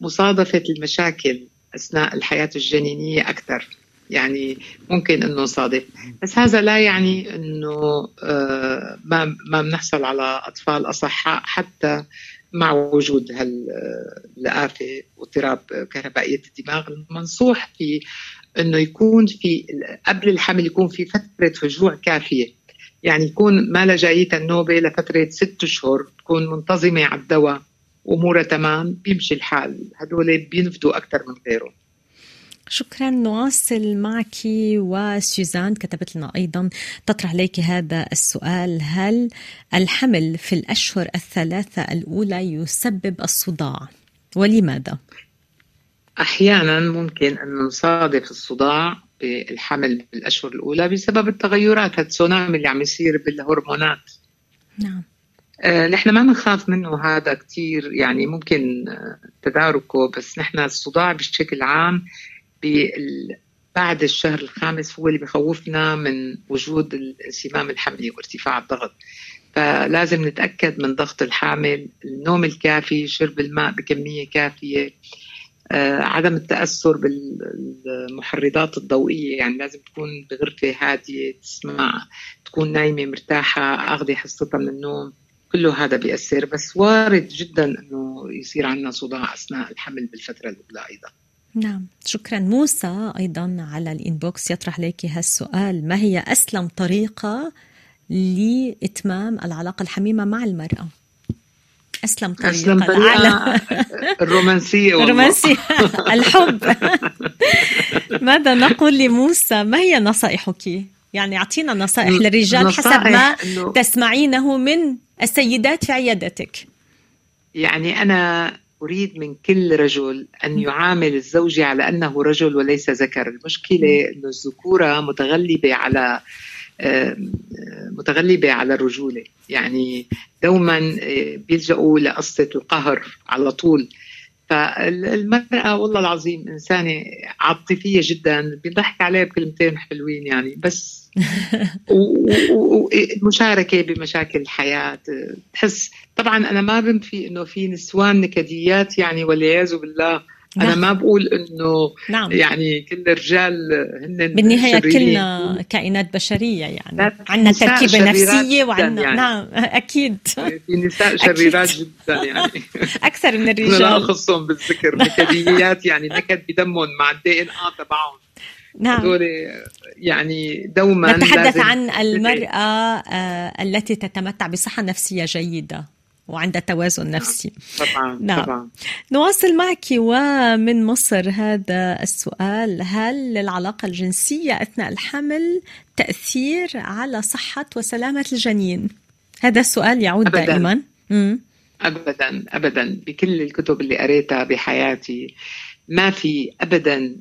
مصادفة المشاكل أثناء الحياة الجنينية أكثر. يعني ممكن إنه نصادف بس هذا لا يعني إنه آه، ما ما بنحصل على أطفال أصحاء حتى مع وجود هالآفة واضطراب كهربائية الدماغ المنصوح في إنه يكون في قبل الحمل يكون في فترة رجوع كافية. يعني يكون ما لجايتها النوبة لفترة ست أشهر تكون منتظمة على الدواء أمورها تمام بيمشي الحال. هدول بينفذوا أكثر من غيرهم. شكرا نواصل معك وسوزان كتبت لنا أيضا تطرح عليك هذا السؤال. هل الحمل في الأشهر الثلاثة الأولى يسبب الصداع؟ ولماذا؟ أحيانا ممكن أن نصادف الصداع بالحمل بالاشهر الأولى بسبب التغيرات التسونامي اللي عم يصير بالهرمونات. نعم. آه، نحن ما بنخاف منه هذا كثير يعني ممكن آه، تداركه بس نحن الصداع بشكل عام بعد الشهر الخامس هو اللي بخوفنا من وجود الانسمام الحملي وارتفاع الضغط. فلازم نتأكد من ضغط الحامل النوم الكافي شرب الماء بكمية كافية آه، عدم التأثر بالمحرضات الضوئية. يعني لازم تكون بغرفة هادية تسمع تكون نايمة مرتاحة أخذي حصتها من النوم. كله هذا بيأثر. بس وارد جدا أنه يصير عندنا صداع أثناء الحمل بالفترة الأولى أيضا. نعم. شكرا. موسى أيضا على الإنبوكس يطرح لك هالسؤال. ما هي أسلم طريقة لإتمام العلاقة الحميمة مع المرأة؟ أسلم طريقة. أسلم. طريقة الرومانسية والله. رومانسي الحب. ماذا نقول لموسى؟ ما هي نصائحك؟ يعني أعطينا نصائح للرجال حسب ما نصائح إنه تسمعينه من السيدات في عيادتك. يعني أنا أريد من كل رجل أن يعامل الزوجة على أنه رجل وليس ذكر. المشكلة أن الذكورة متغلبة على متغلبة على الرجولة. يعني دوما آه، بيلجأوا لقصة القهر على طول. فالمرأة والله العظيم إنسانة عاطفية جدا بيضحك عليها بكلمتين حلوين يعني بس ومشاركة بمشاكل الحياة. تحس طبعا أنا ما بنفي إنه في نسوان نكديات يعني والعياذ بالله أنا نعم. ما بقول إنه نعم. يعني كل الرجال هن بالنهاية شريرين. كلنا كائنات بشرية يعني. لا، عندنا شريرات نفسية جداً وعندنا يعني. نعم أكيد. في نساء شريرات جدا يعني. أكثر من أنا لا الرجال. أخصهم بالذكر. نكديات يعني نكد بدمهم مع الدي إن آه تبعهم. نعم. هدول يعني دوما نتحدث عن المرأة آه، التي تتمتع بصحة نفسية جيدة. وعندها توازن نفسي طبعا نعم. طبعا نواصل معك ومن مصر هذا السؤال هل للعلاقة الجنسية أثناء الحمل تأثير على صحة وسلامة الجنين؟ هذا السؤال يعود أبداً. دائما مم. ابدا ابدا بكل الكتب اللي قريتها بحياتي ما في ابدا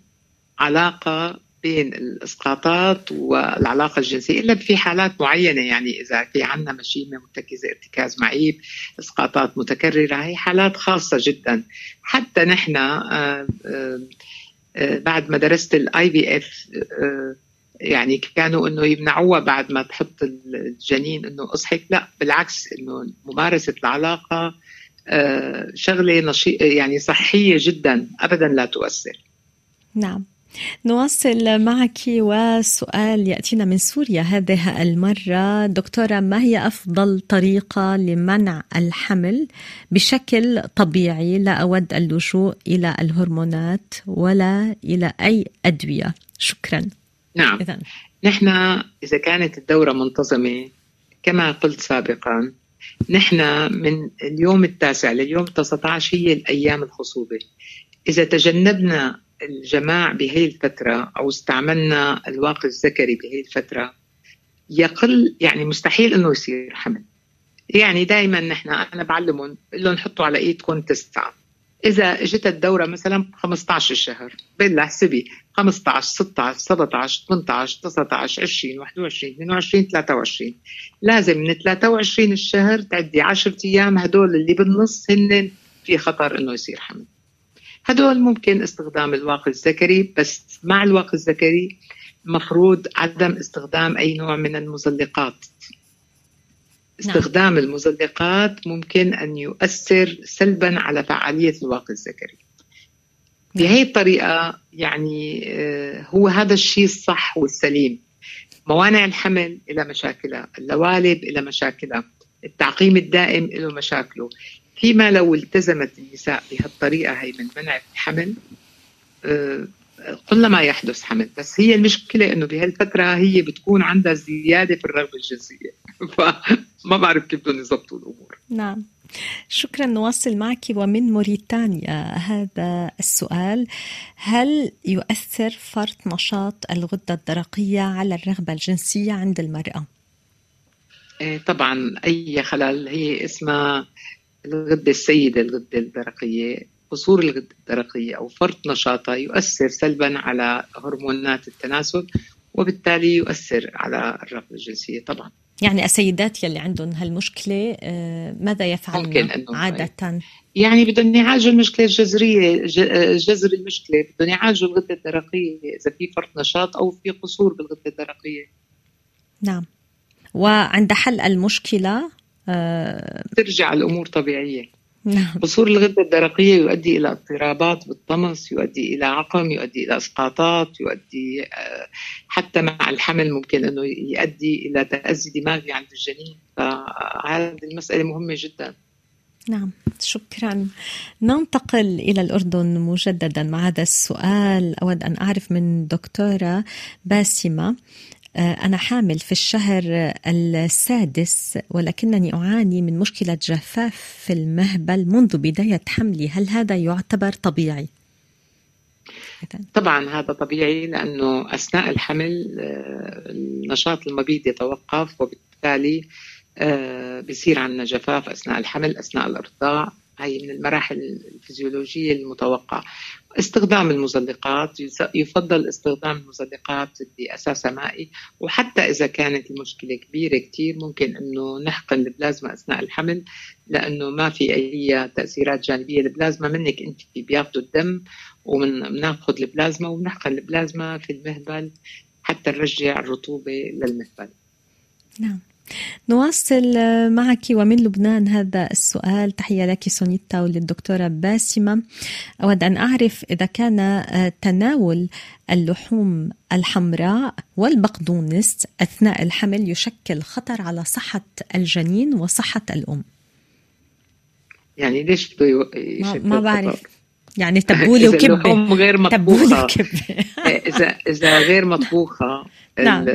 علاقة بين الاسقاطات والعلاقة الجنسية إلا في حالات معينة يعني إذا في عندنا مشيمة مرتكزة ارتكاز معيب اسقاطات متكررة هي حالات خاصة جدا. حتى نحن آه، آه، آه، بعد ما درست ال IVF يعني كانوا إنه يمنعوها بعد ما تحط الجنين إنه أصحك. لا بالعكس إنه ممارسة العلاقة شغلة نشيط يعني صحية جدا ابدا لا تؤثر. نعم. نواصل معك وسؤال يأتينا من سوريا. هذه المرة دكتورة ما هي أفضل طريقة لمنع الحمل بشكل طبيعي؟ لا أود اللجوء إلى الهرمونات ولا إلى أي أدوية. شكرا. نعم. إذن. نحن إذا كانت الدورة منتظمة كما قلت سابقا نحن من اليوم التاسع لليوم 19 هي الأيام الخصوبة. إذا تجنبنا الجماع بهي الفترة أو استعملنا الواقي الذكري بهي الفترة يقل يعني مستحيل إنه يصير حمل. يعني دائما نحن أنا بعلمهم بقول لهم حطوا على ايدكم تسعة. إذا اجت الدورة مثلا 15 الشهر بقول لها احسبي 15 16 17 18 19 20 21 22 23 لازم من 23 الشهر تعدي 10 أيام هدول اللي بالنص هن في خطر إنه يصير حمل. هدول ممكن استخدام الواقي الذكري بس مع الواقي الذكري مفروض عدم استخدام أي نوع من المزلقات. استخدام نعم. المزلقات ممكن أن يؤثر سلبا على فعالية الواقي الذكري. بهي الطريقة يعني آه، هو هذا الشيء الصح والسليم. موانع الحمل إلى مشاكلها اللوالب إلى مشاكلها التعقيم الدائم له مشاكله. فيما لو التزمت النساء بهالطريقة هي من منع الحمل آه، قلما يحدث حمل بس هي المشكلة إنه بهالفترة هي بتكون عندها زيادة في الرغبة الجنسية. فما بعرف كيف بدهم يضبطوا الأمور. نعم. شكرا نواصل معك ومن موريتانيا هذا السؤال. هل يؤثر فرط نشاط الغدة الدرقية على الرغبة الجنسية عند المرأة؟ إيه، طبعا أي خلل هي اسمها الغدة السيدة الغدة الدرقية قصور الغدة الدرقية أو فرط نشاطها يؤثر سلبا على هرمونات التناسل وبالتالي يؤثر على الرغبة الجنسية طبعا. يعني السيدات يلي عندهم هالمشكلة آه، ماذا يفعلن عادة؟ يعني بدهم يعالجوا المشكلة الجذرية جذر المشكلة بدهم يعالجوا الغدة الدرقية إذا في فرط نشاط أو في قصور بالغدة الدرقية نعم. وعند حل المشكلة ترجع الأمور طبيعية. نعم. قصور الغدة الدرقية يؤدي إلى اضطرابات بالطمس يؤدي إلى عقم يؤدي إلى إسقاطات يؤدي آه، حتى مع الحمل ممكن أنه يؤدي إلى تأذي دماغي عند الجنين. فهذه المسألة مهمة جدا. نعم. شكرا. ننتقل إلى الأردن مجددا مع هذا السؤال. أود أن أعرف من دكتورة باسمة. آه، أنا حامل في الشهر السادس ولكنني أعاني من مشكلة جفاف في المهبل منذ بداية حملي. هل هذا يعتبر طبيعي؟ طبعا هذا طبيعي لأنه أثناء الحمل آه، النشاط المبيض يتوقف وبالتالي آه، بصير عندنا جفاف أثناء الحمل أثناء الإرضاع. هي من المراحل الفيزيولوجية المتوقعة. استخدام المزلقات يفضل استخدام المزلقات اللي مائي وحتى إذا كانت المشكلة كبيرة كتير ممكن أنه نحقن البلازما أثناء الحمل لأنه ما في أي تأثيرات جانبية البلازما منك أنت بياخذوا الدم وبناخذ البلازما وبنحقن البلازما في المهبل حتى نرجع الرطوبة للمهبل. نعم. نواصل معك ومن لبنان هذا السؤال. تحية لك سونيتا وللدكتورة باسمة. أود أن أعرف إذا كان تناول اللحوم الحمراء والبقدونس أثناء الحمل يشكل خطر على صحة الجنين وصحة الأم. يعني ليش بده ما, ما بعرف. يعني تبولة وكبة. غير مطبوخة. إذا إذا غير مطبوخة نعم.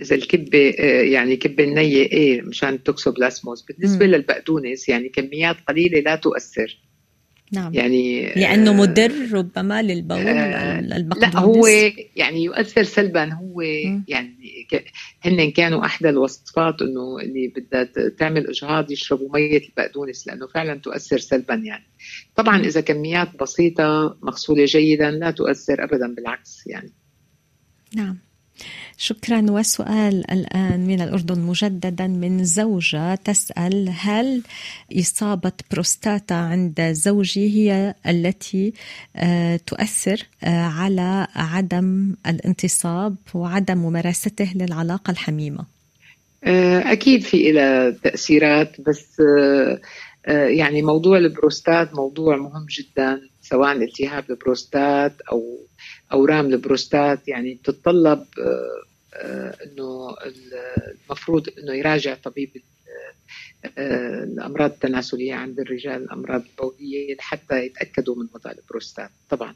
إذا الكبة آه، يعني كبة النية إيه مشان التوكسوبلازموس بالنسبة م. للبقدونس يعني كميات قليلة لا تؤثر. نعم. يعني لأنه آه، مدر ربما للبول آه، البقدونس لا هو يعني يؤثر سلبا. هو مم. يعني هن كانوا أحدى الوصفات إنه اللي بدها تعمل إجهاض يشربوا مية البقدونس لأنه فعلا تؤثر سلبا يعني. طبعا إذا كميات بسيطة مغسولة جيدا لا تؤثر ابدا بالعكس يعني. نعم. شكرا. وسؤال الآن من الأردن مجددا من زوجة تسأل هل إصابة بروستاتا عند زوجي هي التي آه، تؤثر آه، على عدم الانتصاب وعدم ممارسته للعلاقة الحميمة؟ آه، أكيد في لها تأثيرات بس يعني موضوع البروستات موضوع مهم جدا سواء التهاب البروستات أو أورام البروستات يعني بتتطلب آه، آه، إنه المفروض إنه يراجع طبيب آه، الأمراض التناسلية عند الرجال الأمراض البولية لحتى يتأكدوا من وضع البروستات. طبعا.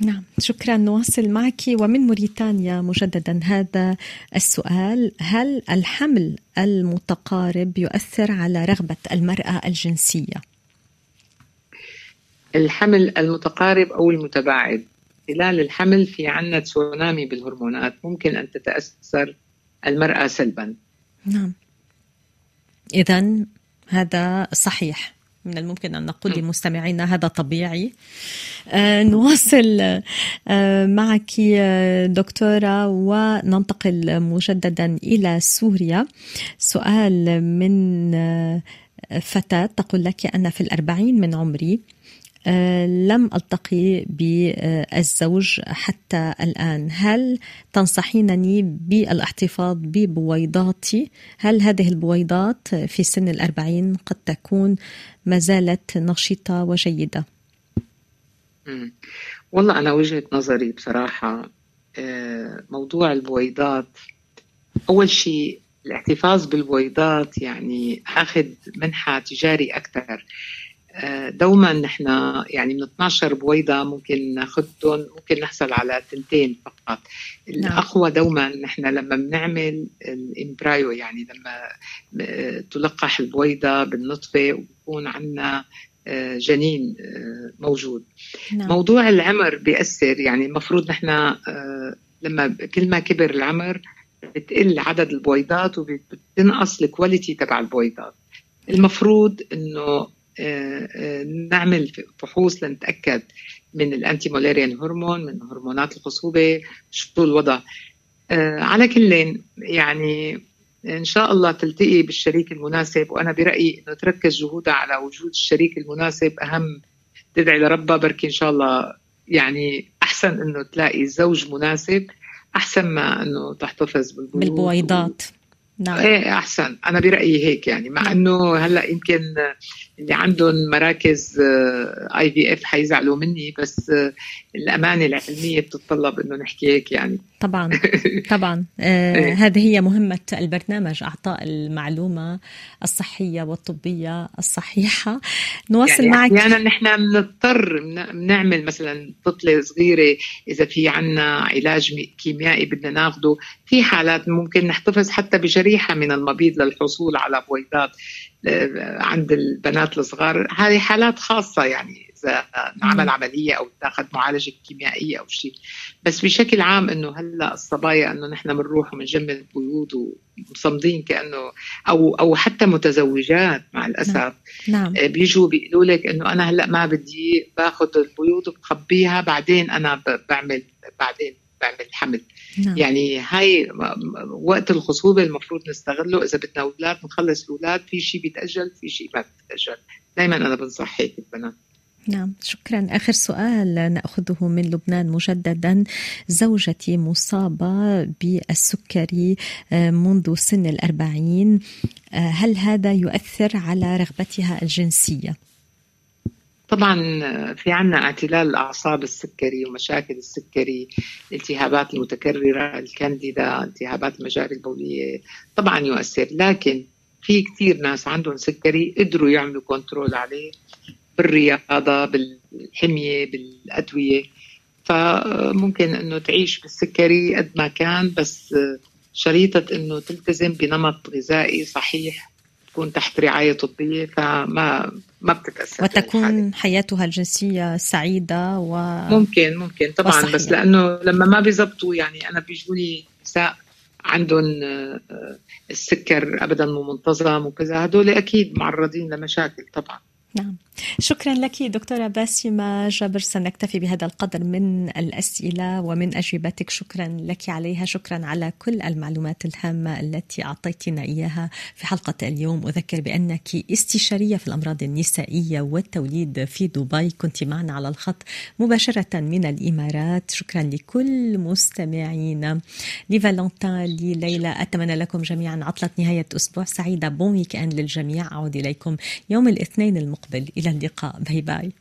نعم. شكرا. نواصل معك. ومن موريتانيا مجددا هذا السؤال. هل الحمل المتقارب يؤثر على رغبة المرأة الجنسية؟ الحمل المتقارب أو المتباعد؟ خلال الحمل في عنا تسونامي بالهرمونات ممكن أن تتأثر المرأة سلبا. نعم. إذا هذا صحيح. من الممكن أن نقول. لمستمعينا هذا طبيعي. آه نواصل آه معك آه، دكتورة وننتقل مجددا إلى سوريا. سؤال من آه، فتاة تقول لك أنا في الأربعين من عمري لم ألتقي بالزوج حتى الآن. هل تنصحينني بالاحتفاظ ببويضاتي؟ هل هذه البويضات في سن الأربعين قد تكون ما زالت نشيطة وجيدة. والله أنا وجهة نظري بصراحة آه، موضوع البويضات أول شيء الاحتفاظ بالبويضات يعني أخذ منحى تجاري أكثر. آه، دوما نحن يعني من 12 بويضة ممكن ناخذهم ممكن نحصل على تنتين فقط. الأقوى دوما نحن لما بنعمل الإمبرايو يعني لما آه، تلقح البويضة بالنطفة وبكون عندنا آه، جنين آه، موجود. نعم. موضوع العمر بيأثر يعني المفروض نحن آه، لما كل ما كبر العمر بتقل عدد البويضات وبتنقص ال quality تبع البويضات. المفروض إنه آه، آه، نعمل فحوص لنتأكد من ال anti-Müllerian hormone من هرمونات الخصوبة شو الوضع. آه، على كل يعني إن شاء الله تلتقي بالشريك المناسب وأنا برأيي إنه تركز جهودها على وجود الشريك المناسب أهم تدعي لربها. بركي إن شاء الله يعني أحسن إنه تلاقي زوج مناسب أحسن ما إنه تحتفظ بالبيوت. بالبويضات. نعم. إيه أحسن. أنا برأيي هيك يعني مع إنه هلأ يمكن اللي عندهم مراكز اي في اف حيزعلوا مني بس آه، الأمانة العلمية بتتطلب إنه نحكي هيك يعني. طبعا طبعا. آه إيه. هذه هي مهمة البرنامج أعطاء المعلومة الصحية والطبية الصحيحة. نواصل يعني معك. أحيانا نحن بنضطر بن- بنعمل مثلا طفلة صغيرة إذا في عنا علاج مي- كيميائي بدنا ناخده في حالات ممكن نحتفظ حتى بشريحه من المبيض للحصول على بويضات آه، عند البنات الصغار. هذه حالات خاصة يعني إذا نعمل مم. عملية أو تاخذ معالجة كيميائية أو شيء. بس بشكل عام إنه هلأ الصبايا إنه نحن بنروح وبنجمد بيوض ومصمدين كأنه أو أو حتى متزوجات مع الأسف. نعم. بيجوا بيقولوا لك إنه أنا هلأ ما بدي باخذ البيوض وبخبيها بعدين أنا بعمل بعدين بعمل حمل. نعم. يعني هاي وقت الخصوبه المفروض نستغله. إذا بدنا أولاد نخلص الأولاد في شيء بيتأجل في شيء ما بيتأجل. دائما أنا بنصح هيك البنات. نعم شكرا. آخر سؤال نأخذه من لبنان مجددا. زوجتي مصابة بالسكري آه، منذ سن الأربعين. آه، هل هذا يؤثر على رغبتها الجنسية؟ طبعا في عنا اعتلال الاعصاب السكري ومشاكل السكري الالتهابات المتكررة الكانديدا التهابات المجاري البولية طبعا يؤثر. لكن في كثير ناس عندهم سكري قدروا يعملوا control عليه بالرياضة بالحمية بالأدوية. فممكن إنه تعيش بالسكري قد ما كان بس شريطة إنه تلتزم بنمط غذائي صحيح تكون تحت رعاية طبية فما ما بتتأثر وتكون حياتها الجنسية سعيدة و ممكن ممكن. طبعا وصحية. بس لأنه لما ما بيزبطوا يعني أنا بيجوا لي نساء عندهم آه، السكر ابدا مو منتظم وكذا هدول أكيد معرضين لمشاكل طبعا. نعم. شكرا لك دكتورة باسمة جابر سنكتفي بهذا القدر من الأسئلة ومن أجوبتك. شكرا لك عليها. شكرا على كل المعلومات الهامة التي أعطيتنا إياها في حلقة اليوم. أذكر بأنك استشارية في الأمراض النسائية والتوليد في دبي. كنت معنا على الخط مباشرة من الإمارات. شكرا لكل مستمعينا لفالنتين لليلى. أتمنى لكم جميعا عطلة نهاية أسبوع سعيدة. bon week-end للجميع. أعود إليكم يوم الاثنين المقبل. إلى اللقاء. باي باي.